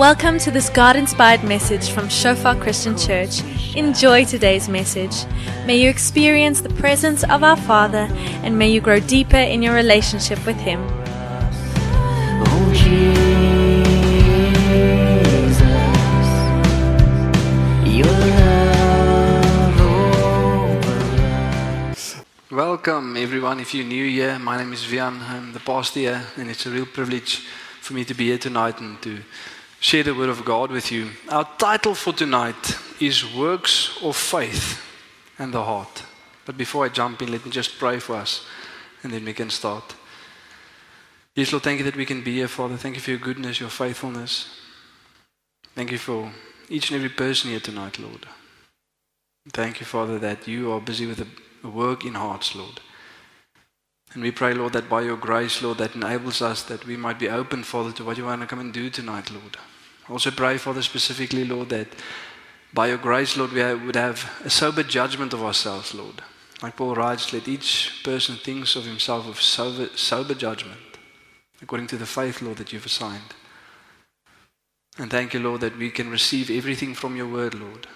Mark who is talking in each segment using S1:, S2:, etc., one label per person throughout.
S1: Welcome to this God inspired message from Shofar Christian Church. Enjoy today's message. May you experience the presence of our Father and may you grow deeper in your relationship with Him.
S2: Welcome, everyone. If you're new here, my name is Wiehan. I'm the pastor here, and it's a real privilege for me to be here tonight and to share the Word of God with you. Our title for tonight is Works of Faith and the Heart. But before I jump in, let me just pray for us, and then we can start. Yes, Lord, thank you that we can be here, Father. Thank you for your goodness, your faithfulness. Thank you for each and every person here tonight, Lord. Thank you, Father, that you are busy with a work in hearts, Lord. And we pray, Lord, that by your grace, Lord, that enables us that we might be open, Father, to what you want to come and do tonight, Lord. Also pray, Father, specifically, Lord, that by your grace, Lord, we would have a sober judgment of ourselves, Lord. Like Paul writes, let each person thinks of himself with sober, sober judgment, according to the faith, Lord, that you've assigned. And thank you, Lord, that we can receive everything from your word, Lord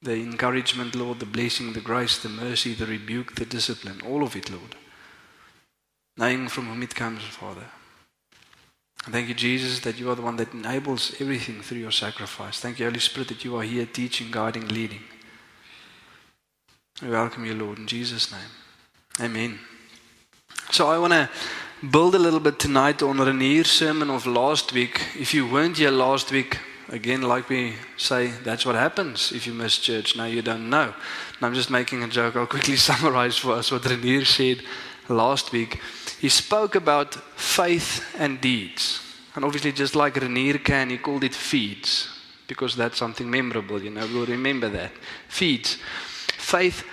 S2: the encouragement, Lord, the blessing, the grace, the mercy, the rebuke, the discipline, all of it, Lord. Knowing from whom it comes, Father. Thank you, Jesus, that you are the one that enables everything through your sacrifice. Thank you, Holy Spirit, that you are here teaching, guiding, leading. We welcome you, Lord, in Jesus' name. Amen. So I want to build a little bit tonight on Renier's sermon of last week. If you weren't here last week, again, like we say, that's what happens if you miss church. Now you don't know. And I'm just making a joke. I'll quickly summarize for us what Renier said last week. He spoke about faith and deeds. And obviously, just like Renier can, he called it feeds because that's something memorable, you know. We'll remember that. Feeds. Faith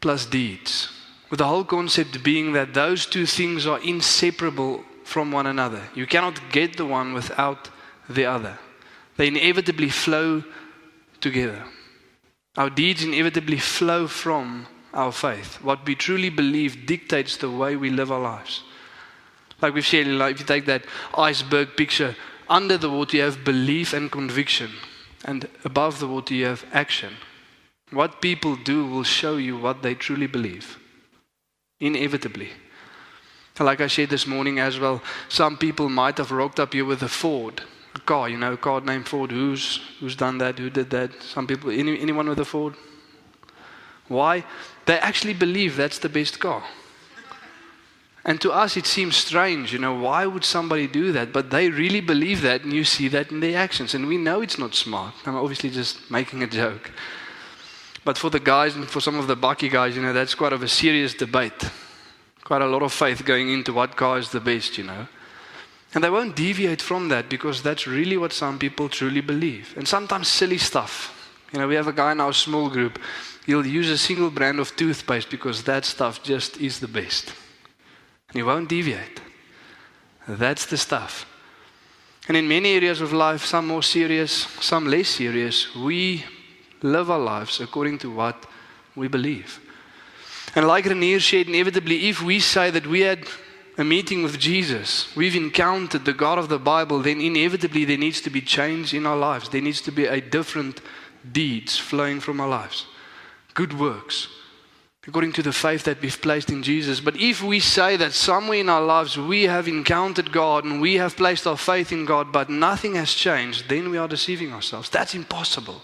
S2: plus deeds. With the whole concept being that those two things are inseparable from one another. You cannot get the one without the other. They inevitably flow together. Our deeds inevitably flow from our faith. What we truly believe dictates the way we live our lives. Like we've shared, like if you take that iceberg picture, under the water you have belief and conviction, and above the water you have action. What people do will show you what they truly believe. Inevitably. Like I said this morning as well, some people might have rocked up here with a Ford, a car, you know, a car named Ford. Who's who's done that? Who did that? Some people. Any, anyone with a Ford? Why? They actually believe that's the best car. And to us, it seems strange, you know, why would somebody do that? But they really believe that, and you see that in their actions. And we know it's not smart. I'm obviously just making a joke. But for the guys and for some of the bakkie guys, you know, that's quite of a serious debate. Quite a lot of faith going into what car is the best, you know. And they won't deviate from that because that's really what some people truly believe. And sometimes silly stuff. You know, we have a guy in our small group, he'll use a single brand of toothpaste because that stuff just is the best. And he won't deviate. That's the stuff. And in many areas of life, some more serious, some less serious, we live our lives according to what we believe. And like Renier said, inevitably, if we say that we had a meeting with Jesus, we've encountered the God of the Bible, then inevitably there needs to be change in our lives. There needs to be a different deeds flowing from our lives, good works, according to the faith that we've placed in Jesus. But if we say that somewhere in our lives we have encountered God and we have placed our faith in God, but nothing has changed, then we are deceiving ourselves. That's impossible.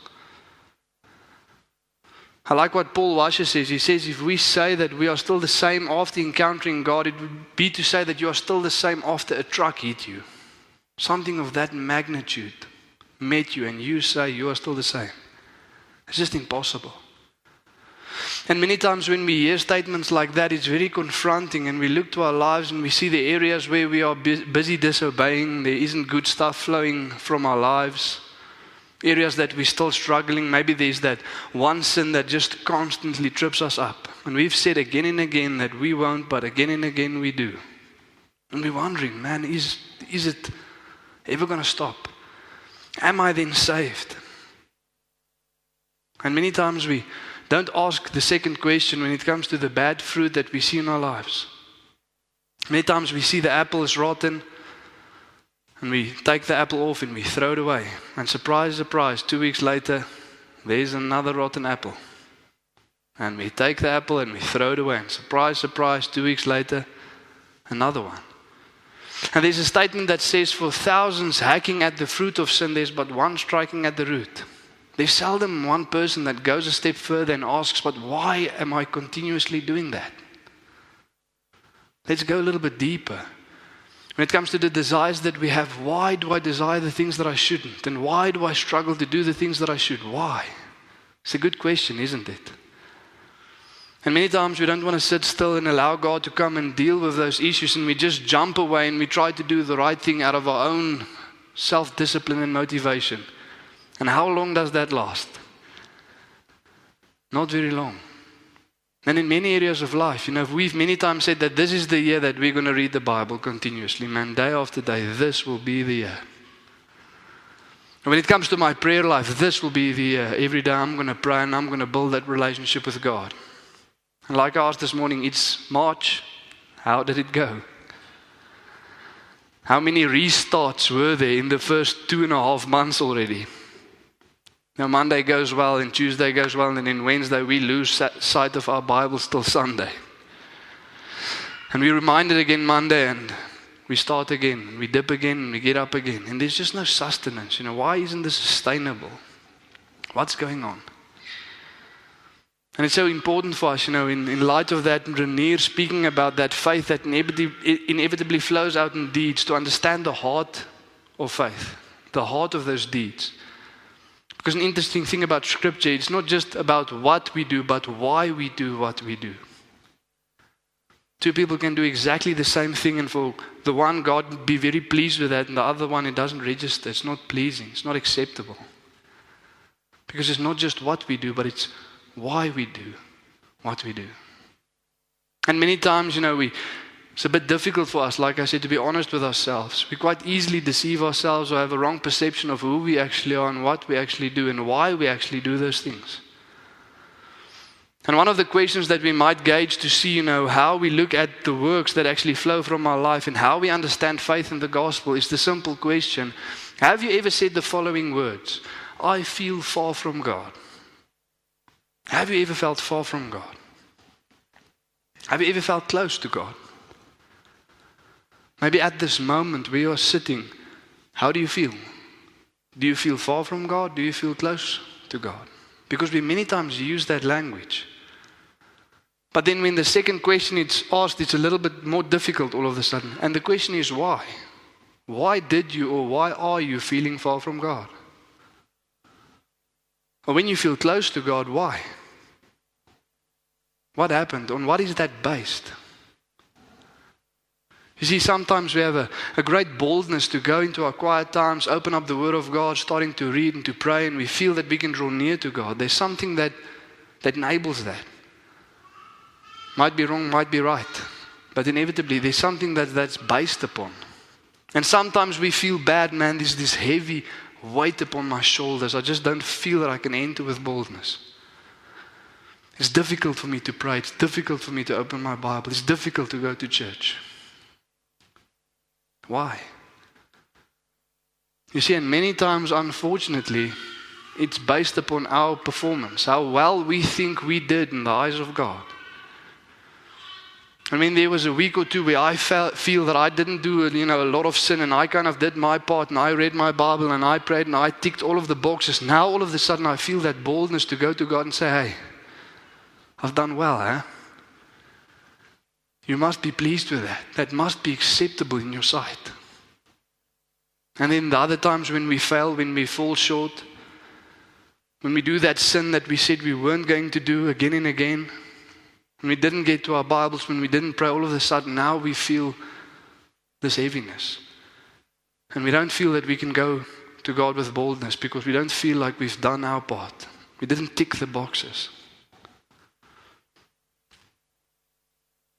S2: I like what Paul Washer says. He says, if we say that we are still the same after encountering God, it would be to say that you are still the same after a truck hit you. Something of that magnitude met you, and you say you are still the same. It's just impossible. And many times when we hear statements like that, it's very confronting, and we look to our lives and we see the areas where we are busy disobeying, there isn't good stuff flowing from our lives areas that we're still struggling. Maybe there's that one sin that just constantly trips us up. And we've said again and again that we won't, but again and again we do. And we're wondering, man, is, is it ever going to stop? Am I then saved? And many times we don't ask the second question when it comes to the bad fruit that we see in our lives. Many times we see the apple is rotten, And we take the apple off and we throw it away. And surprise, surprise, two weeks later, there's another rotten apple. And we take the apple and we throw it away. And surprise, surprise, two weeks later, another one. And there's a statement that says, For thousands hacking at the fruit of sin, there's but one striking at the root. There's seldom one person that goes a step further and asks, But why am I continuously doing that? Let's go a little bit deeper. When it comes to the desires that we have, why do I desire the things that I shouldn't? And why do I struggle to do the things that I should? Why? It's a good question, isn't it? And many times we don't want to sit still and allow God to come and deal with those issues, and we just jump away and we try to do the right thing out of our own self discipline and motivation. And how long does that last? Not very long. And in many areas of life, you know, we've many times said that this is the year that we're going to read the Bible continuously, man, day after day. This will be the year. And when it comes to my prayer life, this will be the year. Every day I'm going to pray and I'm going to build that relationship with God. And like I asked this morning, it's March. How did it go? How many restarts were there in the first two and a half months already? Now, Monday goes well, and Tuesday goes well, and then Wednesday we lose sight of our Bibles till Sunday. And we remind it again Monday, and we start again, we dip again, and we get up again. And there's just no sustenance. You know, why isn't this sustainable? What's going on? And it's so important for us, you know, in, in light of that, Renier speaking about that faith that inevitably, inevitably flows out in deeds, to understand the heart of faith, the heart of those deeds. Because an interesting thing about Scripture, it's not just about what we do, but why we do what we do. Two people can do exactly the same thing, and for the one, God be very pleased with that, and the other one, it doesn't register. It's not pleasing, it's not acceptable. Because it's not just what we do, but it's why we do what we do. And many times, you know, we, it's a bit difficult for us, like I said, to be honest with ourselves. We quite easily deceive ourselves or have a wrong perception of who we actually are and what we actually do and why we actually do those things. And one of the questions that we might gauge to see, you know, how we look at the works that actually flow from our life and how we understand faith in the gospel is the simple question Have you ever said the following words? I feel far from God. Have you ever felt far from God? Have you ever felt close to God? Maybe at this moment where you are sitting, how do you feel? Do you feel far from God? Do you feel close to God? Because we many times use that language. But then when the second question is asked, it's a little bit more difficult all of a sudden. And the question is why? Why did you or why are you feeling far from God? Or when you feel close to God, why? What happened? On what is that based? You see, sometimes we have a, a great boldness to go into our quiet times, open up the Word of God, starting to read and to pray, and we feel that we can draw near to God. There's something that, that enables that. Might be wrong, might be right. But inevitably, there's something that, that's based upon. And sometimes we feel bad, man, there's this heavy weight upon my shoulders. I just don't feel that I can enter with boldness. It's difficult for me to pray. It's difficult for me to open my Bible. It's difficult to go to church. Why? You see, and many times, unfortunately, it's based upon our performance, how well we think we did in the eyes of God. I mean, there was a week or two where I felt, feel that I didn't do you know, a lot of sin and I kind of did my part and I read my Bible and I prayed and I ticked all of the boxes. Now, all of a sudden, I feel that boldness to go to God and say, hey, I've done well, eh? You must be pleased with that. That must be acceptable in your sight. And then the other times when we fail, when we fall short, when we do that sin that we said we weren't going to do again and again, when we didn't get to our Bibles, when we didn't pray, all of a sudden now we feel this heaviness. And we don't feel that we can go to God with boldness because we don't feel like we've done our part. We didn't tick the boxes.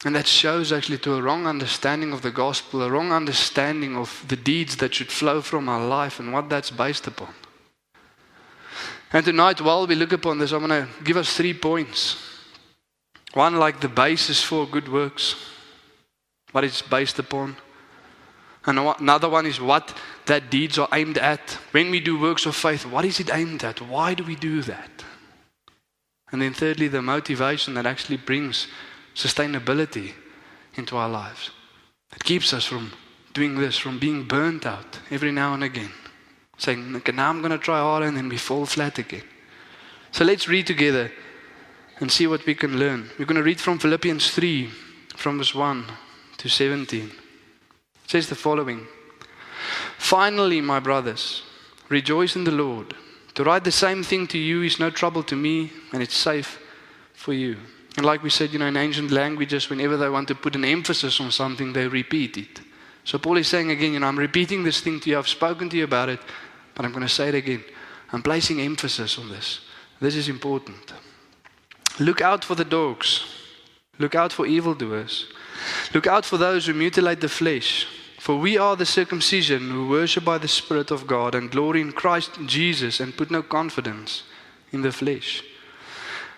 S2: And that shows actually to a wrong understanding of the gospel, a wrong understanding of the deeds that should flow from our life and what that's based upon. And tonight, while we look upon this, I'm going to give us three points. One, like the basis for good works, what it's based upon. And another one is what that deeds are aimed at. When we do works of faith, what is it aimed at? Why do we do that? And then, thirdly, the motivation that actually brings sustainability into our lives. It keeps us from doing this, from being burnt out every now and again. Saying, okay, now I'm going to try harder and then we fall flat again. So let's read together and see what we can learn. We're going to read from Philippians 3, from verse 1 to 17. It says the following Finally, my brothers, rejoice in the Lord. To write the same thing to you is no trouble to me, and it's safe for you. And like we said, you know, in ancient languages, whenever they want to put an emphasis on something, they repeat it. So Paul is saying again, you know, I'm repeating this thing to you, I've spoken to you about it, but I'm going to say it again. I'm placing emphasis on this. This is important. Look out for the dogs. Look out for evildoers. Look out for those who mutilate the flesh. For we are the circumcision who worship by the Spirit of God and glory in Christ Jesus and put no confidence in the flesh.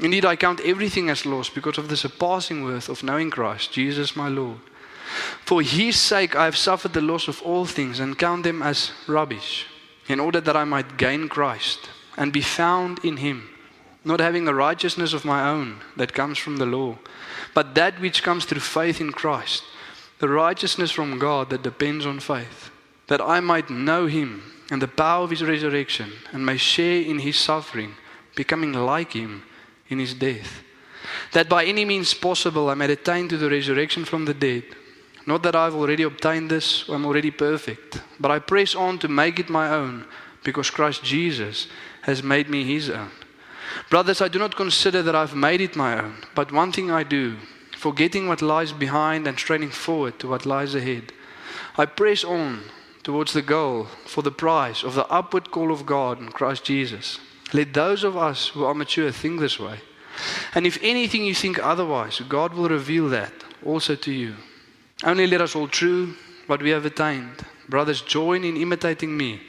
S2: Indeed, I count everything as loss because of the surpassing worth of knowing Christ, Jesus my Lord. For his sake I have suffered the loss of all things and count them as rubbish, in order that I might gain Christ and be found in him, not having a righteousness of my own that comes from the law, but that which comes through faith in Christ, the righteousness from God that depends on faith, that I might know him and the power of his resurrection and may share in his suffering, becoming like him in his death, that by any means possible I may attain to the resurrection from the dead. Not that I've already obtained this I'm already perfect, but I press on to make it my own because Christ Jesus has made me his own. Brothers, I do not consider that I've made it my own, but one thing I do, forgetting what lies behind and straining forward to what lies ahead. I press on towards the goal for the prize of the upward call of God in Christ Jesus. Let those of us who are mature think this way. And if anything you think otherwise, God will reveal that also to you. Only let us hold true what we have attained. Brothers, join in imitating me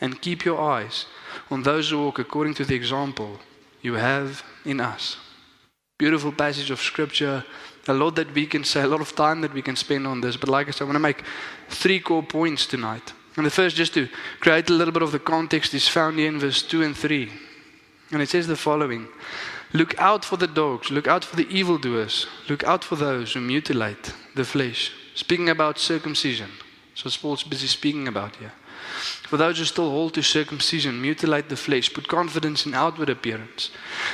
S2: and keep your eyes on those who walk according to the example you have in us. Beautiful passage of scripture. A lot that we can say, a lot of time that we can spend on this. But like I said, I want to make three core points tonight. And the first, just to create a little bit of the context, is found here in verse 2 and 3. And it says the following Look out for the dogs, look out for the evildoers, look out for those who mutilate the flesh. Speaking about circumcision. So Paul's busy speaking about here. For those who still hold to circumcision, mutilate the flesh, put confidence in outward appearance.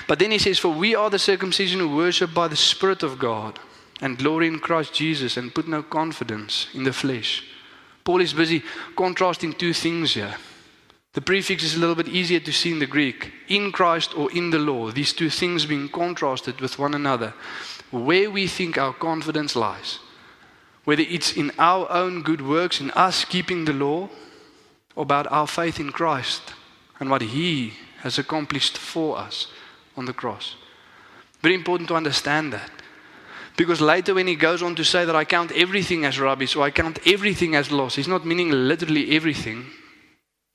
S2: But then he says, For we are the circumcision who worship by the Spirit of God and glory in Christ Jesus and put no confidence in the flesh. Paul is busy contrasting two things here. The prefix is a little bit easier to see in the Greek. In Christ or in the law, these two things being contrasted with one another. Where we think our confidence lies. Whether it's in our own good works, in us keeping the law, or about our faith in Christ and what He has accomplished for us on the cross. Very important to understand that. Because later, when he goes on to say that I count everything as rubbish or I count everything as loss, he's not meaning literally everything.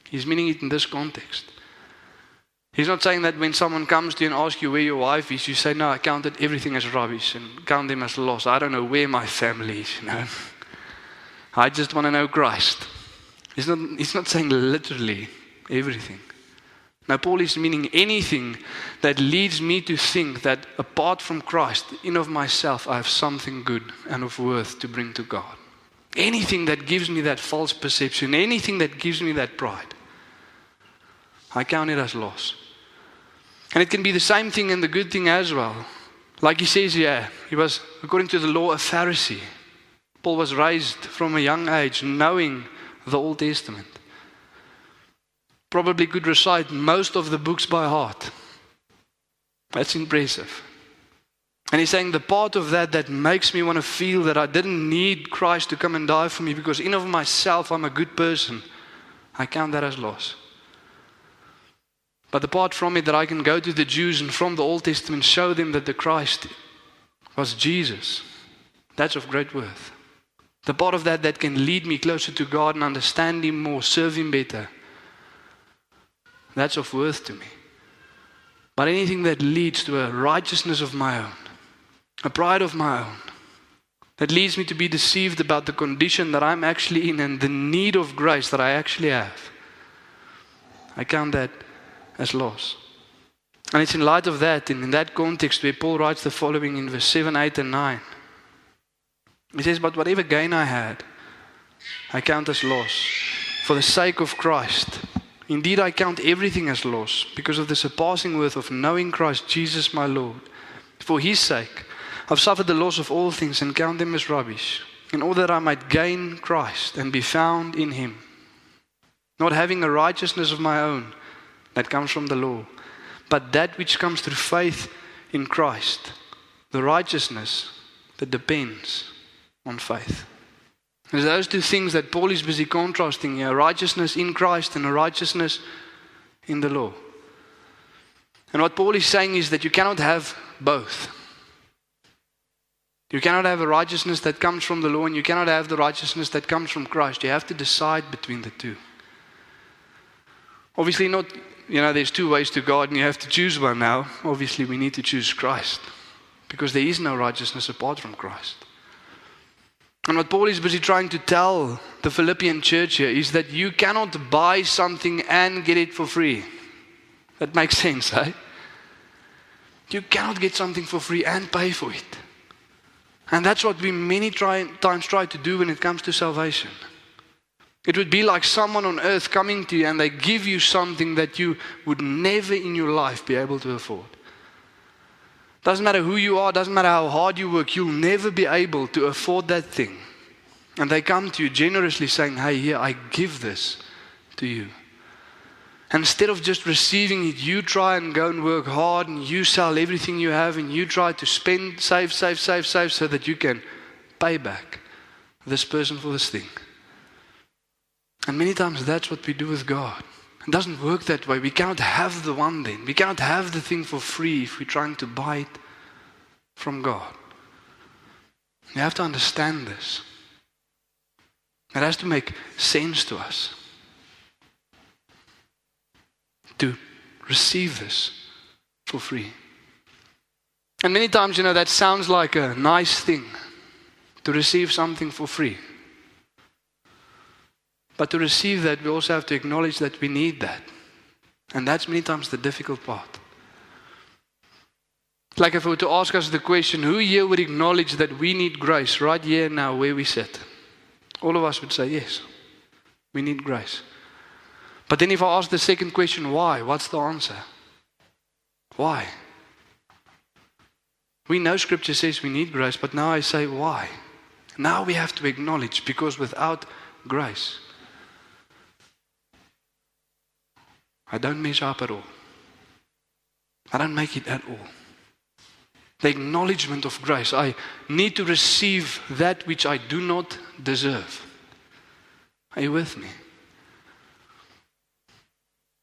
S2: He's meaning it in this context. He's not saying that when someone comes to you and asks you where your wife is, you say, No, I counted everything as rubbish and count them as loss. I don't know where my family is, you know. I just want to know Christ. He's not, he's not saying literally everything. Now, Paul is meaning anything that leads me to think that apart from Christ, in of myself, I have something good and of worth to bring to God. Anything that gives me that false perception, anything that gives me that pride, I count it as loss. And it can be the same thing and the good thing as well. Like he says here, he was, according to the law, a Pharisee. Paul was raised from a young age knowing the Old Testament probably could recite most of the books by heart. That's impressive. And he's saying the part of that that makes me want to feel that I didn't need Christ to come and die for me because in of myself I'm a good person. I count that as loss. But apart from it, that I can go to the Jews and from the Old Testament show them that the Christ was Jesus. That's of great worth. The part of that that can lead me closer to God and understand Him more, serve Him better. That's of worth to me. But anything that leads to a righteousness of my own, a pride of my own, that leads me to be deceived about the condition that I'm actually in and the need of grace that I actually have, I count that as loss. And it's in light of that, in that context, where Paul writes the following in verse 7, 8, and 9. He says, But whatever gain I had, I count as loss for the sake of Christ. Indeed, I count everything as loss because of the surpassing worth of knowing Christ Jesus my Lord. For his sake, I've suffered the loss of all things and count them as rubbish, in order that I might gain Christ and be found in him, not having a righteousness of my own that comes from the law, but that which comes through faith in Christ, the righteousness that depends on faith. There's those two things that Paul is busy contrasting here righteousness in Christ and a righteousness in the law. And what Paul is saying is that you cannot have both. You cannot have a righteousness that comes from the law, and you cannot have the righteousness that comes from Christ. You have to decide between the two. Obviously, not, you know, there's two ways to God, and you have to choose one now. Obviously, we need to choose Christ because there is no righteousness apart from Christ. And what Paul is busy trying to tell the Philippian church here is that you cannot buy something and get it for free. That makes sense, eh? You cannot get something for free and pay for it. And that's what we many try, times try to do when it comes to salvation. It would be like someone on earth coming to you and they give you something that you would never in your life be able to afford. Doesn't matter who you are, doesn't matter how hard you work, you'll never be able to afford that thing. And they come to you generously saying, Hey, here, I give this to you. And instead of just receiving it, you try and go and work hard and you sell everything you have and you try to spend, save, save, save, save so that you can pay back this person for this thing. And many times that's what we do with God. It doesn't work that way. We cannot have the one thing. We cannot have the thing for free if we're trying to buy it from God. You have to understand this. It has to make sense to us to receive this for free. And many times, you know, that sounds like a nice thing to receive something for free. But to receive that, we also have to acknowledge that we need that. And that's many times the difficult part. Like if we were to ask us the question, who here would acknowledge that we need grace right here now where we sit? All of us would say, yes, we need grace. But then if I ask the second question, why? What's the answer? Why? We know scripture says we need grace, but now I say, why? Now we have to acknowledge because without grace, I don't measure up at all. I don't make it at all. The acknowledgement of grace. I need to receive that which I do not deserve. Are you with me?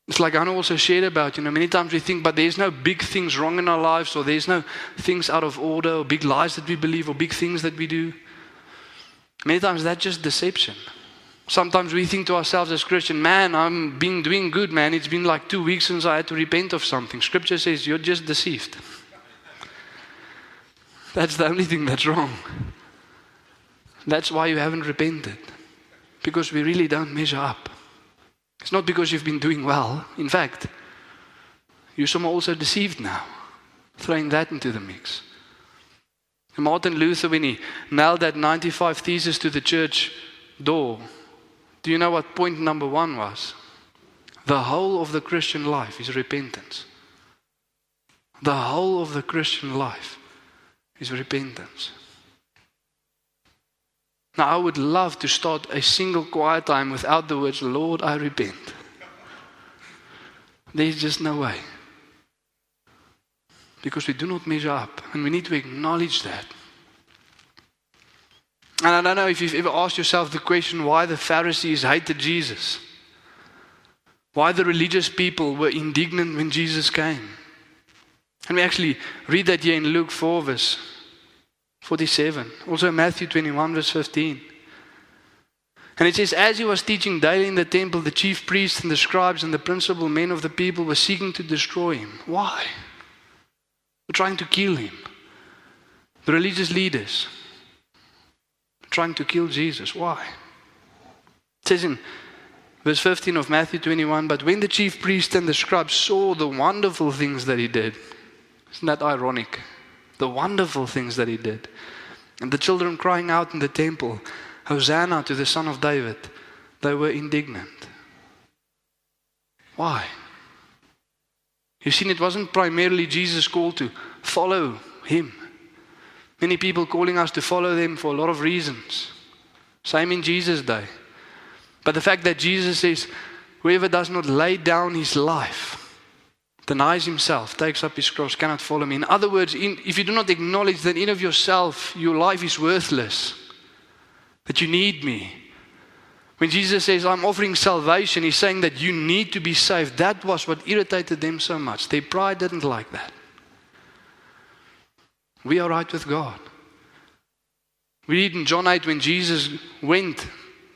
S2: It's like I also shared about, you know, many times we think, but there's no big things wrong in our lives, or there's no things out of order, or big lies that we believe, or big things that we do. Many times that's just deception. Sometimes we think to ourselves as Christian, man, I'm been doing good, man. It's been like two weeks since I had to repent of something. Scripture says you're just deceived. That's the only thing that's wrong. That's why you haven't repented. Because we really don't measure up. It's not because you've been doing well. In fact, you're somehow also deceived now. Throwing that into the mix. And Martin Luther, when he nailed that 95 thesis to the church door, do you know what point number one was? The whole of the Christian life is repentance. The whole of the Christian life is repentance. Now, I would love to start a single quiet time without the words, Lord, I repent. There's just no way. Because we do not measure up, and we need to acknowledge that. And I don't know if you've ever asked yourself the question why the Pharisees hated Jesus. Why the religious people were indignant when Jesus came. And we actually read that here in Luke 4, verse 47. Also Matthew 21, verse 15. And it says, As he was teaching daily in the temple, the chief priests and the scribes and the principal men of the people were seeking to destroy him. Why? They're trying to kill him. The religious leaders trying to kill Jesus. Why? It says in verse 15 of Matthew 21 But when the chief priests and the scribes saw the wonderful things that he did, isn't that ironic? The wonderful things that he did. And the children crying out in the temple, Hosanna to the Son of David, they were indignant. Why? You've seen it wasn't primarily Jesus' call to follow him. Many people calling us to follow them for a lot of reasons. Same in Jesus' day. But the fact that Jesus says, whoever does not lay down his life, denies himself, takes up his cross, cannot follow me. In other words, in, if you do not acknowledge that in of yourself your life is worthless, that you need me. When Jesus says, I'm offering salvation, he's saying that you need to be saved. That was what irritated them so much. Their pride didn't like that. We are right with God. We read in John 8 when Jesus went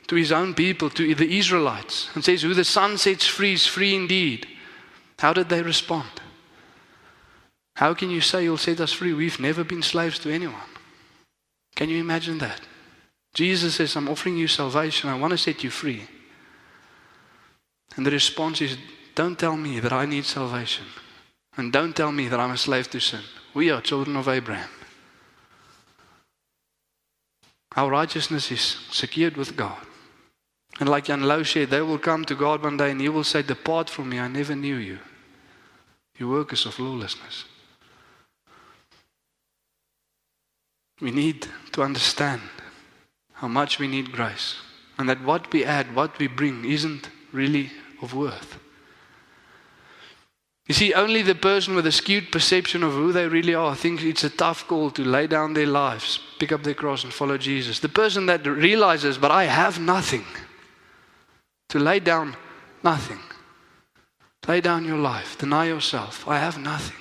S2: to his own people, to the Israelites, and says, Who the Son sets free is free indeed. How did they respond? How can you say you'll set us free? We've never been slaves to anyone. Can you imagine that? Jesus says, I'm offering you salvation. I want to set you free. And the response is, Don't tell me that I need salvation. And don't tell me that I'm a slave to sin. We are children of Abraham. Our righteousness is secured with God. And like Jan Lau said, they will come to God one day and He will say, Depart from me, I never knew you. You workers of lawlessness. We need to understand how much we need grace. And that what we add, what we bring, isn't really of worth. You see, only the person with a skewed perception of who they really are thinks it's a tough call to lay down their lives, pick up their cross, and follow Jesus. The person that realizes, but I have nothing, to lay down nothing. Lay down your life, deny yourself. I have nothing.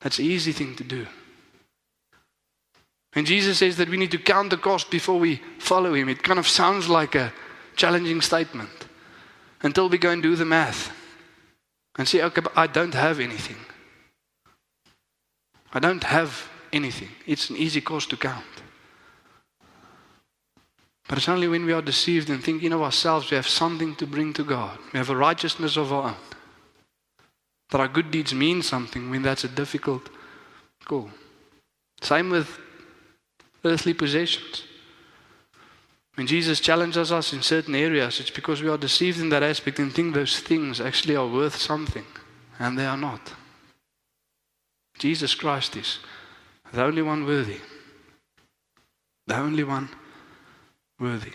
S2: That's an easy thing to do. And Jesus says that we need to count the cost before we follow him. It kind of sounds like a challenging statement until we go and do the math and say, okay, but I don't have anything. I don't have anything. It's an easy cost to count. But it's only when we are deceived and thinking of ourselves, we have something to bring to God. We have a righteousness of our own. That our good deeds mean something when that's a difficult call. Same with earthly possessions. When Jesus challenges us in certain areas, it's because we are deceived in that aspect and think those things actually are worth something, and they are not. Jesus Christ is the only one worthy. The only one worthy.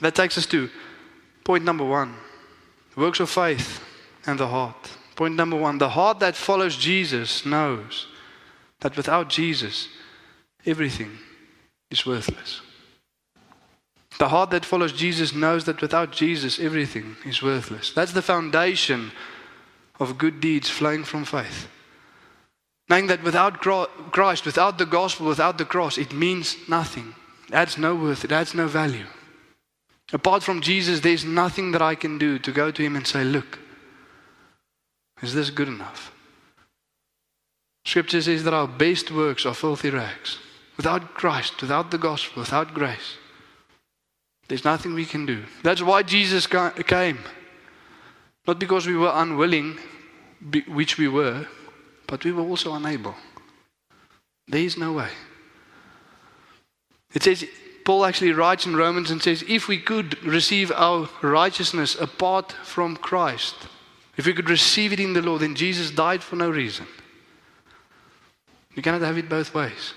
S2: That takes us to point number one works of faith and the heart. Point number one the heart that follows Jesus knows that without Jesus, everything is worthless. The heart that follows Jesus knows that without Jesus, everything is worthless. That's the foundation of good deeds flowing from faith. Knowing that without Christ, without the gospel, without the cross, it means nothing. It adds no worth, it adds no value. Apart from Jesus, there's nothing that I can do to go to Him and say, Look, is this good enough? Scripture says that our best works are filthy rags. Without Christ, without the gospel, without grace, there's nothing we can do. That's why Jesus came. Not because we were unwilling, which we were, but we were also unable. There is no way. It says, Paul actually writes in Romans and says, if we could receive our righteousness apart from Christ, if we could receive it in the Lord, then Jesus died for no reason. You cannot have it both ways.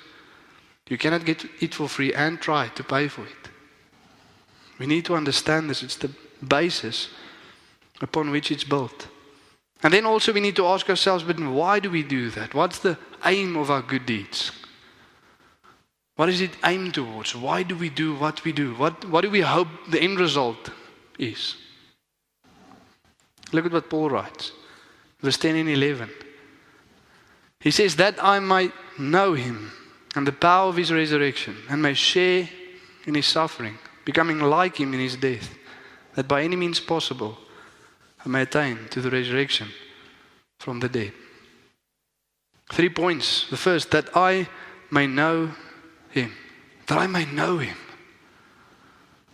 S2: You cannot get it for free and try to pay for it. We need to understand this. It's the basis upon which it's built. And then also we need to ask ourselves, but why do we do that? What's the aim of our good deeds? What is it aimed towards? Why do we do what we do? What, what do we hope the end result is? Look at what Paul writes. Verse 10 and 11. He says, That I might know him and the power of his resurrection, and may share in his suffering, becoming like him in his death, that by any means possible I may attain to the resurrection from the dead. Three points. The first, that I may know him. That I may know him.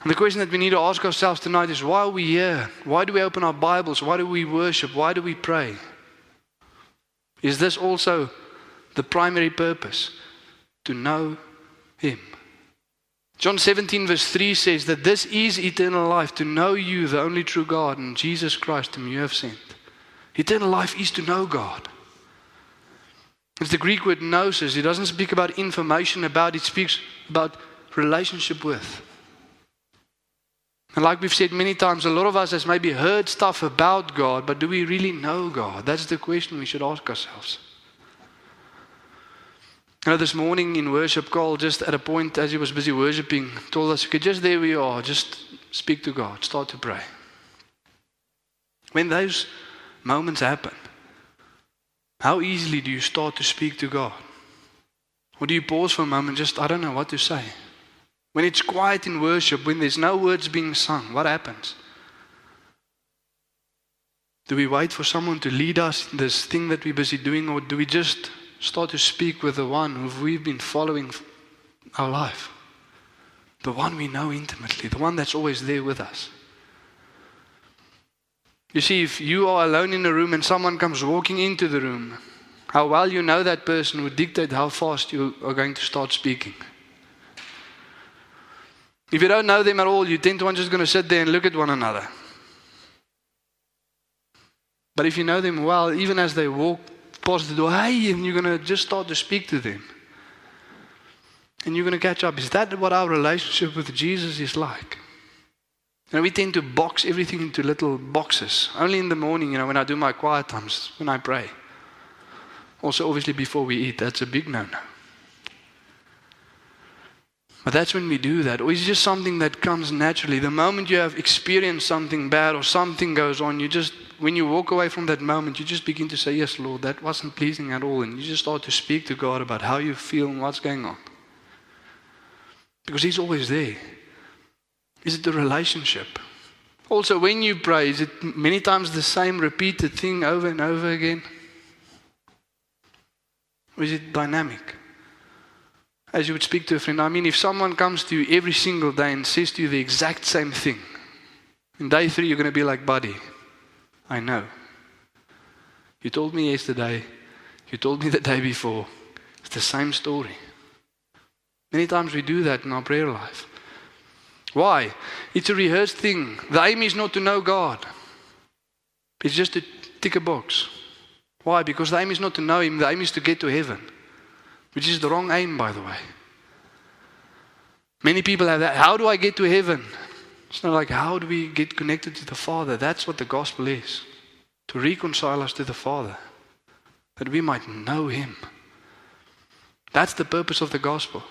S2: And the question that we need to ask ourselves tonight is why are we here? Why do we open our Bibles? Why do we worship? Why do we pray? Is this also the primary purpose? To know Him. John 17, verse 3 says that this is eternal life to know you, the only true God, and Jesus Christ, whom you have sent. Eternal life is to know God. It's the Greek word gnosis. It doesn't speak about information about, it speaks about relationship with. And like we've said many times, a lot of us has maybe heard stuff about God, but do we really know God? That's the question we should ask ourselves. You know, this morning in worship, Carl, just at a point as he was busy worshiping, told us, okay, just there we are, just speak to God, start to pray. When those moments happen, how easily do you start to speak to God? Or do you pause for a moment, just, I don't know what to say? When it's quiet in worship, when there's no words being sung, what happens? Do we wait for someone to lead us in this thing that we're busy doing, or do we just start to speak with the one who we've been following our life? The one we know intimately, the one that's always there with us. You see, if you are alone in a room and someone comes walking into the room, how well you know that person would dictate how fast you are going to start speaking. If you don't know them at all, you tend to want just going to sit there and look at one another. But if you know them well, even as they walk past the door, hey, and you're going to just start to speak to them. And you're going to catch up. Is that what our relationship with Jesus is like? And we tend to box everything into little boxes. Only in the morning, you know, when I do my quiet times, when I pray. Also, obviously, before we eat, that's a big no no. But that's when we do that. Or it's just something that comes naturally. The moment you have experienced something bad or something goes on, you just, when you walk away from that moment, you just begin to say, Yes, Lord, that wasn't pleasing at all. And you just start to speak to God about how you feel and what's going on. Because He's always there. Is it the relationship? Also, when you pray, is it many times the same repeated thing over and over again? Or is it dynamic? As you would speak to a friend, I mean, if someone comes to you every single day and says to you the exact same thing, in day three, you're going to be like, buddy, I know. You told me yesterday, you told me the day before. It's the same story. Many times we do that in our prayer life. Why? It's a rehearsed thing. The aim is not to know God, it's just to tick a box. Why? Because the aim is not to know Him, the aim is to get to heaven, which is the wrong aim, by the way. Many people have that. How do I get to heaven? It's not like, how do we get connected to the Father? That's what the gospel is to reconcile us to the Father, that we might know Him. That's the purpose of the gospel.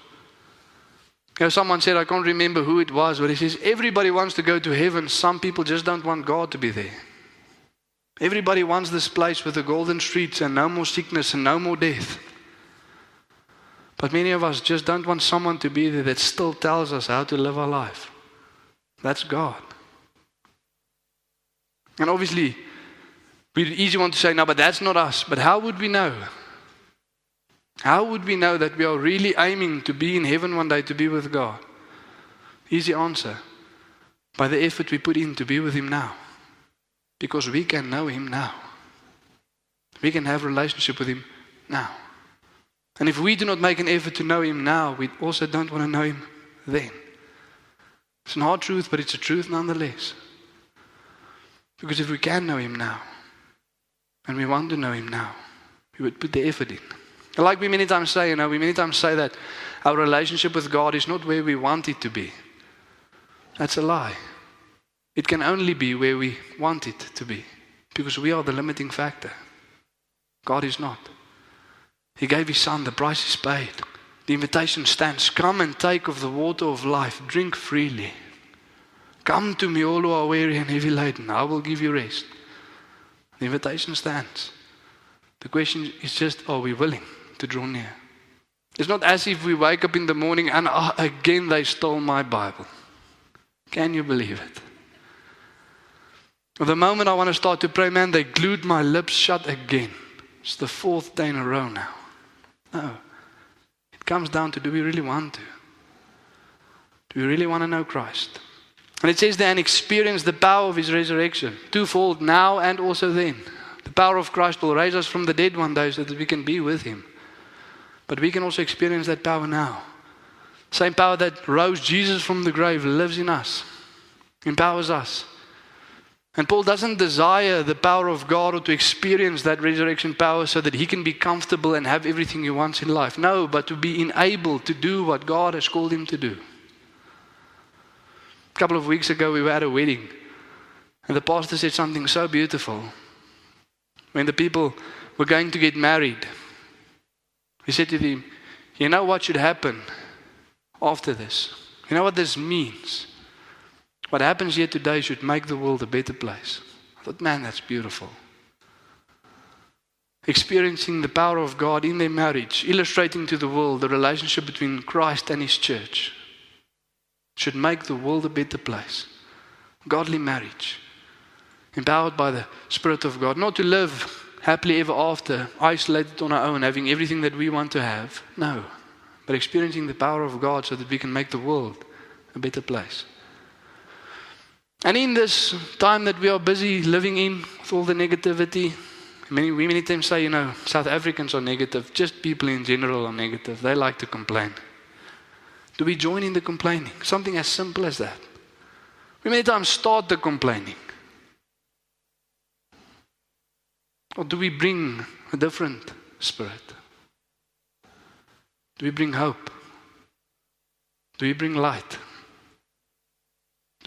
S2: You know, someone said, I can't remember who it was, but he says, everybody wants to go to heaven. Some people just don't want God to be there. Everybody wants this place with the golden streets and no more sickness and no more death. But many of us just don't want someone to be there that still tells us how to live our life. That's God. And obviously, we easy want to say, no, but that's not us. But how would we know? How would we know that we are really aiming to be in heaven one day to be with God? Easy answer. By the effort we put in to be with Him now. Because we can know Him now. We can have a relationship with Him now. And if we do not make an effort to know Him now, we also don't want to know Him then. It's an hard truth, but it's a truth nonetheless. Because if we can know Him now, and we want to know Him now, we would put the effort in. And like we many times say, you know, we many times say that our relationship with God is not where we want it to be. That's a lie. It can only be where we want it to be because we are the limiting factor. God is not. He gave His Son, the price is paid. The invitation stands Come and take of the water of life, drink freely. Come to me, all who are weary and heavy laden, I will give you rest. The invitation stands. The question is just are we willing to draw near? It's not as if we wake up in the morning and oh, again they stole my Bible. Can you believe it? The moment I want to start to pray, man, they glued my lips shut again. It's the fourth day in a row now. No. It comes down to do we really want to? Do we really want to know Christ? And it says then, experience the power of his resurrection, twofold now and also then. The power of Christ will raise us from the dead one day so that we can be with him. But we can also experience that power now. Same power that rose Jesus from the grave lives in us, empowers us. And Paul doesn't desire the power of God or to experience that resurrection power so that he can be comfortable and have everything he wants in life. No, but to be enabled to do what God has called him to do. A couple of weeks ago, we were at a wedding, and the pastor said something so beautiful. When the people were going to get married, he said to them, You know what should happen after this? You know what this means? What happens here today should make the world a better place. I thought, man, that's beautiful. Experiencing the power of God in their marriage, illustrating to the world the relationship between Christ and His church, should make the world a better place. Godly marriage, empowered by the Spirit of God, not to live happily ever after, isolated on our own, having everything that we want to have. No, but experiencing the power of God so that we can make the world a better place. And in this time that we are busy living in with all the negativity, many, we many times say, you know, South Africans are negative, just people in general are negative. They like to complain. Do we join in the complaining? Something as simple as that. We many times start the complaining. Or do we bring a different spirit? Do we bring hope? Do we bring light?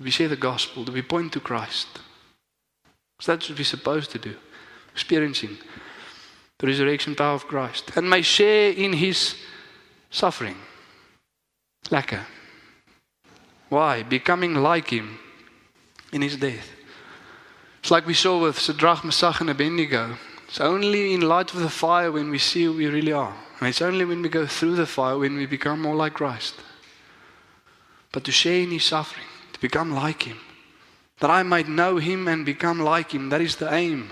S2: Do we share the gospel? Do we point to Christ? Because that's what we're supposed to do. Experiencing the resurrection power of Christ. And may share in his suffering. Lekker. Why? Becoming like him in his death. It's like we saw with Shadrach, Meshach, and Abednego. It's only in light of the fire when we see who we really are. And it's only when we go through the fire when we become more like Christ. But to share in his suffering become like him. That I might know him and become like him. That is the aim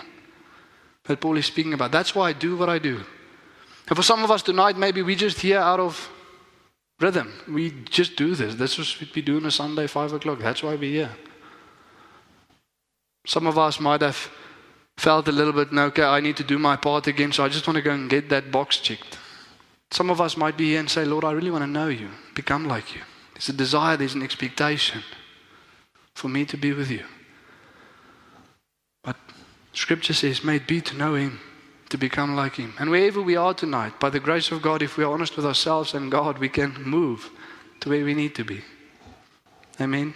S2: that Paul is speaking about. That's why I do what I do. And for some of us tonight, maybe we just here out of rhythm. We just do this. This is what we do on a Sunday, 5 o'clock. That's why we're here. Some of us might have felt a little bit, no, okay, I need to do my part again, so I just want to go and get that box checked. Some of us might be here and say, Lord, I really want to know you, become like you. There's a desire, there's an expectation for me to be with you. But Scripture says, may it be to know Him, to become like Him. And wherever we are tonight, by the grace of God, if we are honest with ourselves and God, we can move to where we need to be. Amen.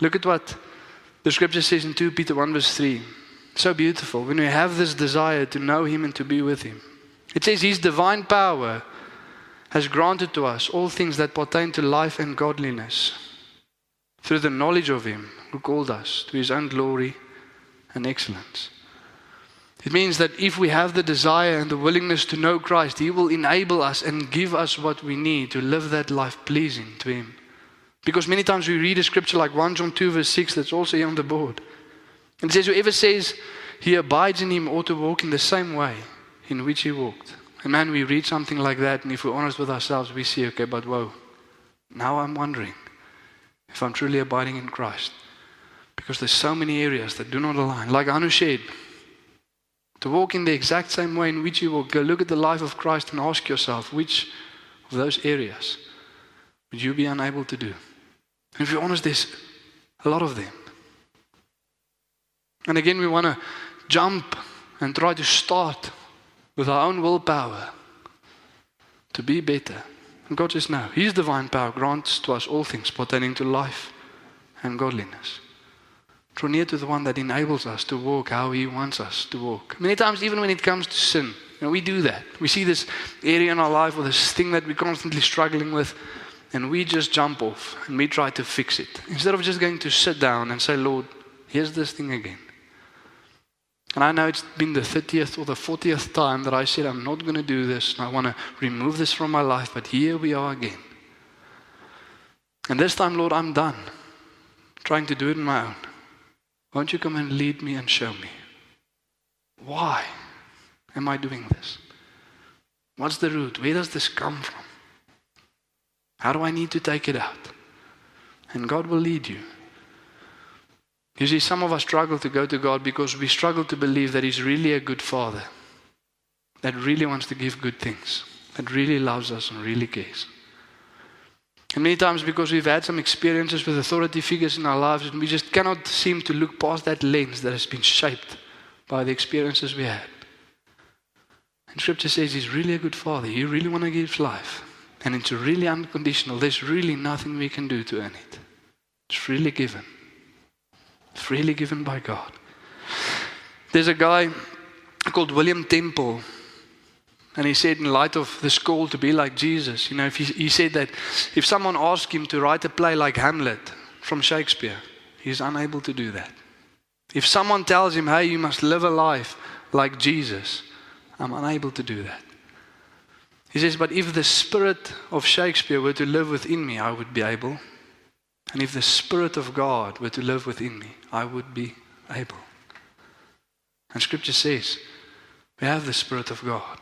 S2: Look at what the Scripture says in 2 Peter 1, verse 3. So beautiful. When we have this desire to know Him and to be with Him, it says His divine power has granted to us all things that pertain to life and godliness through the knowledge of Him who called us to His own glory and excellence. It means that if we have the desire and the willingness to know Christ, He will enable us and give us what we need to live that life pleasing to Him. Because many times we read a scripture like 1 John 2, verse 6, that's also on the board. And it says, Whoever says he abides in Him ought to walk in the same way in which He walked. And man, we read something like that, and if we're honest with ourselves, we see, okay, but whoa, now I'm wondering if I'm truly abiding in Christ. Because there's so many areas that do not align. Like Anu to walk in the exact same way in which you will go look at the life of Christ and ask yourself, which of those areas would you be unable to do? And if you're honest, there's a lot of them. And again, we want to jump and try to start with our own willpower to be better. And God says, No, His divine power grants to us all things pertaining to life and godliness. Draw near to the one that enables us to walk how He wants us to walk. Many times, even when it comes to sin, you know, we do that. We see this area in our life or this thing that we're constantly struggling with, and we just jump off and we try to fix it. Instead of just going to sit down and say, Lord, here's this thing again. And I know it's been the 30th or the 40th time that I said, I'm not going to do this and I want to remove this from my life, but here we are again. And this time, Lord, I'm done trying to do it on my own. Won't you come and lead me and show me? Why am I doing this? What's the root? Where does this come from? How do I need to take it out? And God will lead you. You see, some of us struggle to go to God because we struggle to believe that He's really a good Father, that really wants to give good things, that really loves us and really cares. And many times, because we've had some experiences with authority figures in our lives, and we just cannot seem to look past that lens that has been shaped by the experiences we had. And Scripture says He's really a good Father. You really want to give life. And it's really unconditional. There's really nothing we can do to earn it. It's freely given. Freely given by God. There's a guy called William Temple. And he said, in light of this call to be like Jesus, you know, if he, he said that if someone asked him to write a play like Hamlet from Shakespeare, he's unable to do that. If someone tells him, hey, you must live a life like Jesus, I'm unable to do that. He says, but if the spirit of Shakespeare were to live within me, I would be able. And if the spirit of God were to live within me, I would be able. And scripture says, we have the spirit of God,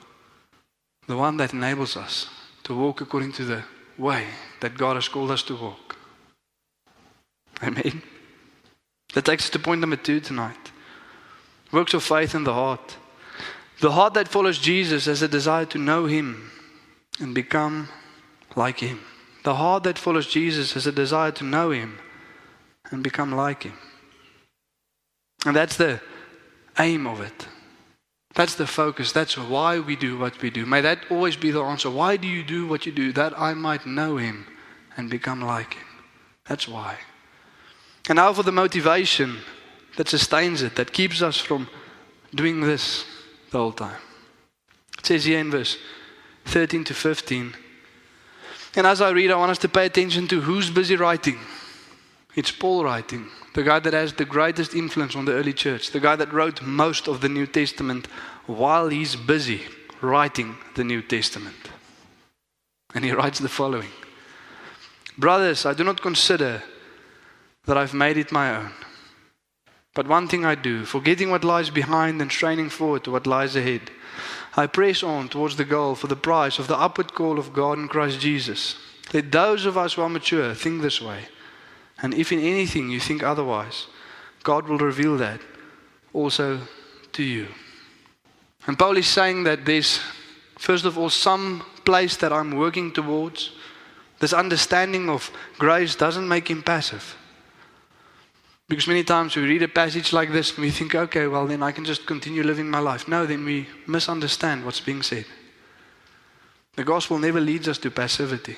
S2: the one that enables us to walk according to the way that God has called us to walk. Amen. That takes us to point number two tonight works of faith in the heart. The heart that follows Jesus has a desire to know Him and become like Him. The heart that follows Jesus has a desire to know Him and become like Him. And that's the aim of it. That's the focus. That's why we do what we do. May that always be the answer. Why do you do what you do? That I might know Him and become like Him. That's why. And now for the motivation that sustains it, that keeps us from doing this the whole time. It says here in verse 13 to 15. And as I read, I want us to pay attention to who's busy writing. It's Paul writing, the guy that has the greatest influence on the early church, the guy that wrote most of the New Testament while he's busy writing the New Testament. And he writes the following Brothers, I do not consider that I've made it my own. But one thing I do, forgetting what lies behind and straining forward to what lies ahead, I press on towards the goal for the prize of the upward call of God in Christ Jesus. Let those of us who are mature think this way. And if in anything you think otherwise, God will reveal that also to you. And Paul is saying that there's, first of all, some place that I'm working towards. This understanding of grace doesn't make him passive. Because many times we read a passage like this and we think, okay, well, then I can just continue living my life. No, then we misunderstand what's being said. The gospel never leads us to passivity.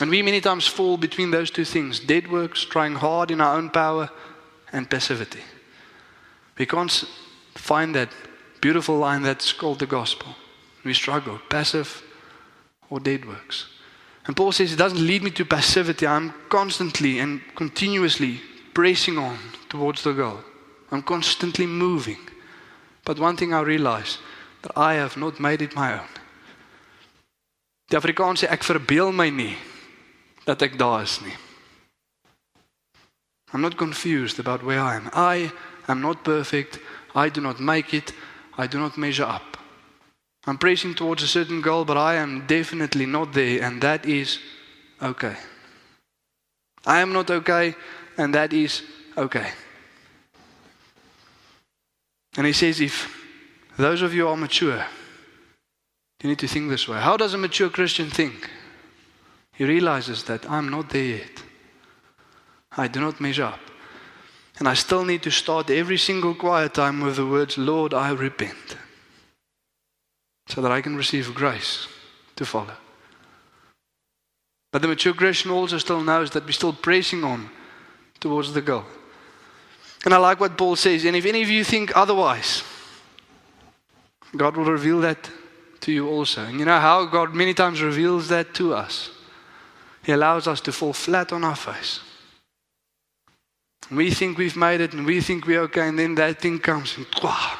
S2: And we many times fall between those two things dead works, trying hard in our own power, and passivity. We can't find that beautiful line that's called the gospel. We struggle, passive or dead works. And Paul says it doesn't lead me to passivity. I'm constantly and continuously pressing on towards the goal. I'm constantly moving. But one thing I realize that I have not made it my own. Die Afrikaans sê ek verbeel my nie dat ek daar is nie. I'm not confused about where I am. I am not perfect. I do not make it. I do not measure up. I'm pressing towards a certain goal, but I am definitely not there, and that is okay. I am not okay, and that is okay. And he says, if those of you are mature, you need to think this way. How does a mature Christian think? He realizes that I'm not there yet. I do not measure up. And I still need to start every single quiet time with the words, Lord, I repent. So that I can receive grace to follow. But the mature Christian also still knows that we're still pressing on towards the goal. And I like what Paul says. And if any of you think otherwise, God will reveal that to you also. And you know how God many times reveals that to us? He allows us to fall flat on our face. We think we've made it and we think we're okay, and then that thing comes and wow,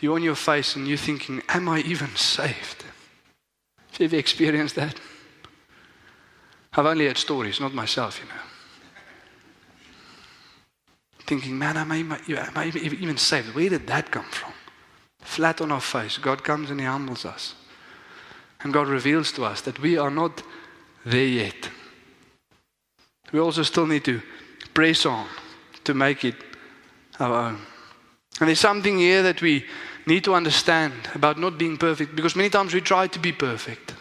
S2: You're on your face and you're thinking, Am I even saved? Have you ever experienced that? I've only heard stories, not myself, you know. Thinking, man, am I, am I even saved? Where did that come from? Flat on our face, God comes and He humbles us. And God reveals to us that we are not there yet. We also still need to press on to make it our own. And there's something here that we need to understand about not being perfect because many times we try to be perfect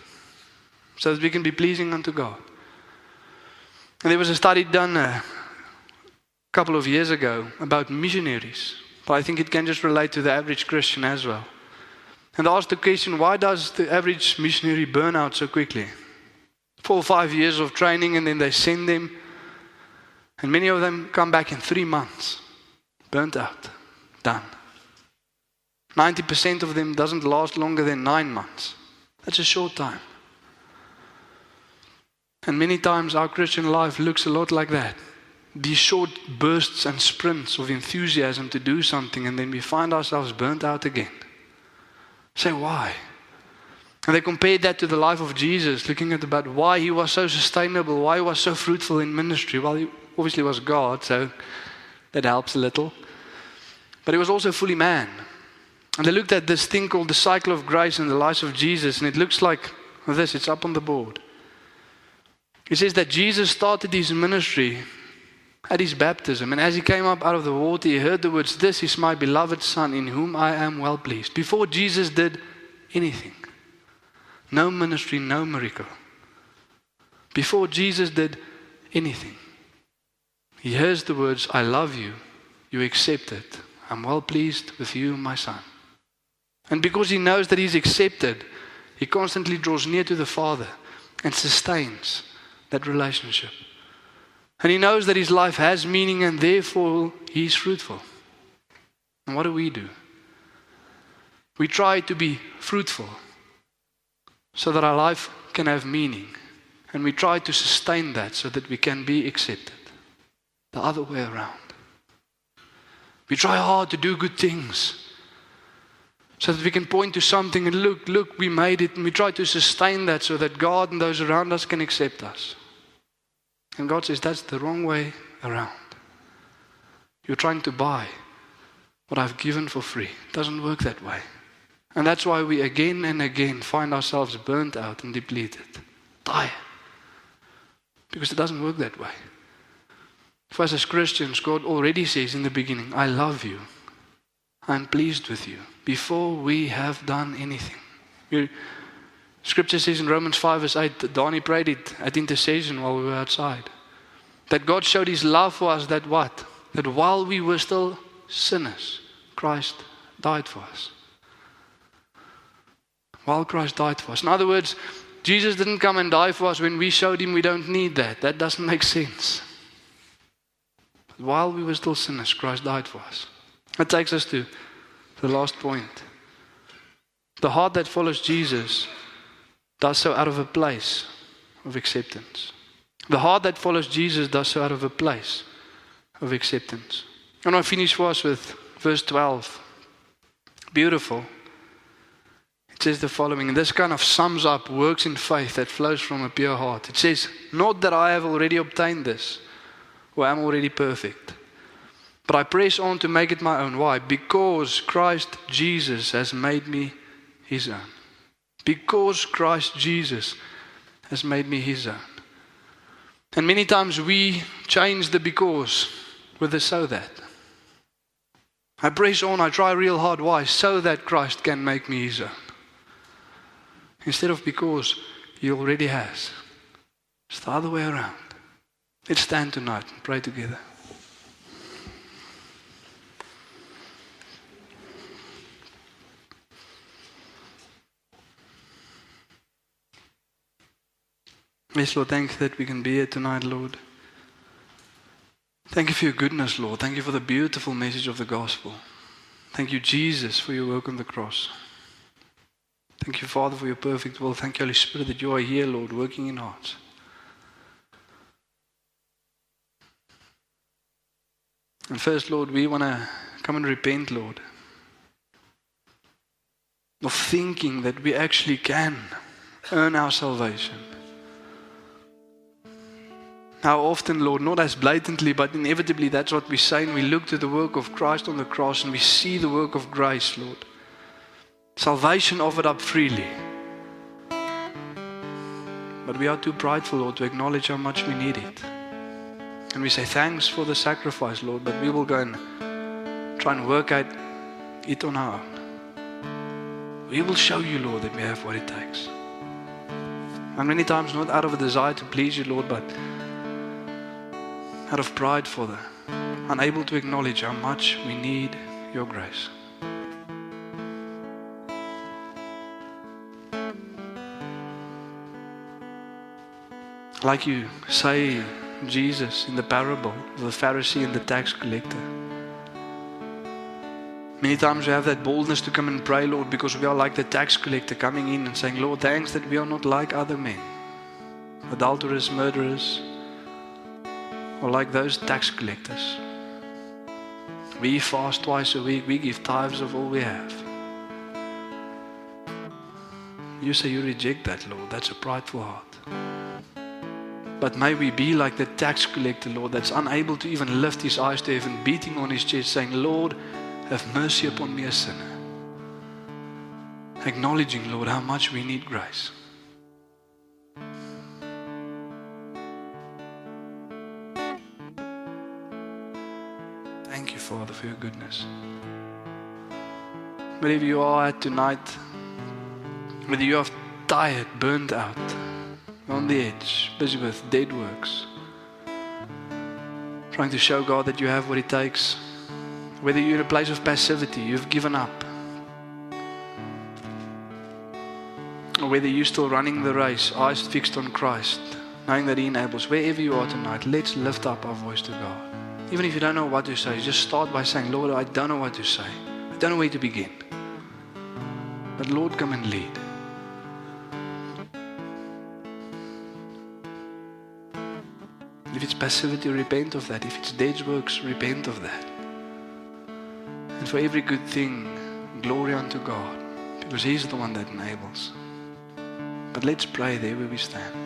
S2: so that we can be pleasing unto God. And there was a study done a couple of years ago about missionaries, but I think it can just relate to the average Christian as well. And I asked the question why does the average missionary burn out so quickly? Four or five years of training, and then they send them, and many of them come back in three months, burnt out, done. 90% of them doesn't last longer than nine months. That's a short time. And many times our Christian life looks a lot like that. These short bursts and sprints of enthusiasm to do something, and then we find ourselves burnt out again. Say, why? And they compared that to the life of Jesus, looking at about why he was so sustainable, why he was so fruitful in ministry. Well, he obviously was God, so that helps a little. But he was also fully man. And they looked at this thing called the cycle of grace in the life of Jesus, and it looks like this it's up on the board. It says that Jesus started his ministry at his baptism, and as he came up out of the water, he heard the words, This is my beloved Son, in whom I am well pleased. Before Jesus did anything, no ministry, no miracle. Before Jesus did anything, he hears the words, I love you. You accept it. I'm well pleased with you, my son. And because he knows that he's accepted, he constantly draws near to the Father and sustains that relationship. And he knows that his life has meaning and therefore he's fruitful. And what do we do? We try to be fruitful so that our life can have meaning. And we try to sustain that so that we can be accepted. The other way around. We try hard to do good things so that we can point to something and look, look, we made it, and we try to sustain that so that God and those around us can accept us. And God says that's the wrong way around. You're trying to buy what I've given for free. It doesn't work that way. And that's why we again and again find ourselves burnt out and depleted, tired. Because it doesn't work that way. For us as Christians, God already says in the beginning, I love you. I'm pleased with you before we have done anything. Scripture says in Romans 5 verse 8 that Donnie prayed it at intercession while we were outside. That God showed his love for us that what? That while we were still sinners, Christ died for us. While Christ died for us. In other words, Jesus didn't come and die for us when we showed him we don't need that. That doesn't make sense. While we were still sinners, Christ died for us. That takes us to the last point. The heart that follows Jesus does so out of a place of acceptance. The heart that follows Jesus does so out of a place of acceptance. And I finish for us with verse 12. Beautiful. It says the following, and this kind of sums up works in faith that flows from a pure heart. It says, Not that I have already obtained this, or am already perfect but I press on to make it my own. Why? Because Christ Jesus has made me his own. Because Christ Jesus has made me his own. And many times we change the because with the so that. I press on, I try real hard. Why? So that Christ can make me his own. Instead of because he already has. It's the other way around. Let's stand tonight and pray together. Yes, Lord, thank you that we can be here tonight, Lord. Thank you for your goodness, Lord. Thank you for the beautiful message of the gospel. Thank you, Jesus, for your work on the cross. Thank you, Father, for your perfect will. Thank you, Holy Spirit, that you are here, Lord, working in hearts. And first, Lord, we want to come and repent, Lord. of thinking that we actually can earn our salvation. How often, Lord, not as blatantly, but inevitably, that's what we say, and we look to the work of Christ on the cross and we see the work of grace, Lord. Salvation offered up freely. But we are too prideful, Lord, to acknowledge how much we need it. And we say, Thanks for the sacrifice, Lord, but we will go and try and work out it on our own. We will show you, Lord, that we have what it takes. And many times, not out of a desire to please you, Lord, but out of pride, Father, unable to acknowledge how much we need your grace. Like you say, Jesus, in the parable of the Pharisee and the tax collector. Many times we have that boldness to come and pray, Lord, because we are like the tax collector coming in and saying, Lord, thanks that we are not like other men, adulterers, murderers, or like those tax collectors. We fast twice a week, we give tithes of all we have. You say you reject that, Lord. That's a prideful heart. But may we be like the tax collector, Lord, that's unable to even lift his eyes to heaven, beating on his chest, saying, Lord, have mercy upon me, a sinner. Acknowledging, Lord, how much we need grace. For your goodness. Wherever you are at tonight, whether you are tired, burned out, on the edge, busy with dead works, trying to show God that you have what it takes, whether you're in a place of passivity, you've given up, or whether you're still running the race, eyes fixed on Christ, knowing that He enables, wherever you are tonight, let's lift up our voice to God. Even if you don't know what to say, just start by saying, Lord, I don't know what to say. I don't know where to begin. But Lord, come and lead. If it's passivity, repent of that. If it's dead works, repent of that. And for every good thing, glory unto God, because He's the one that enables. But let's pray there where we stand.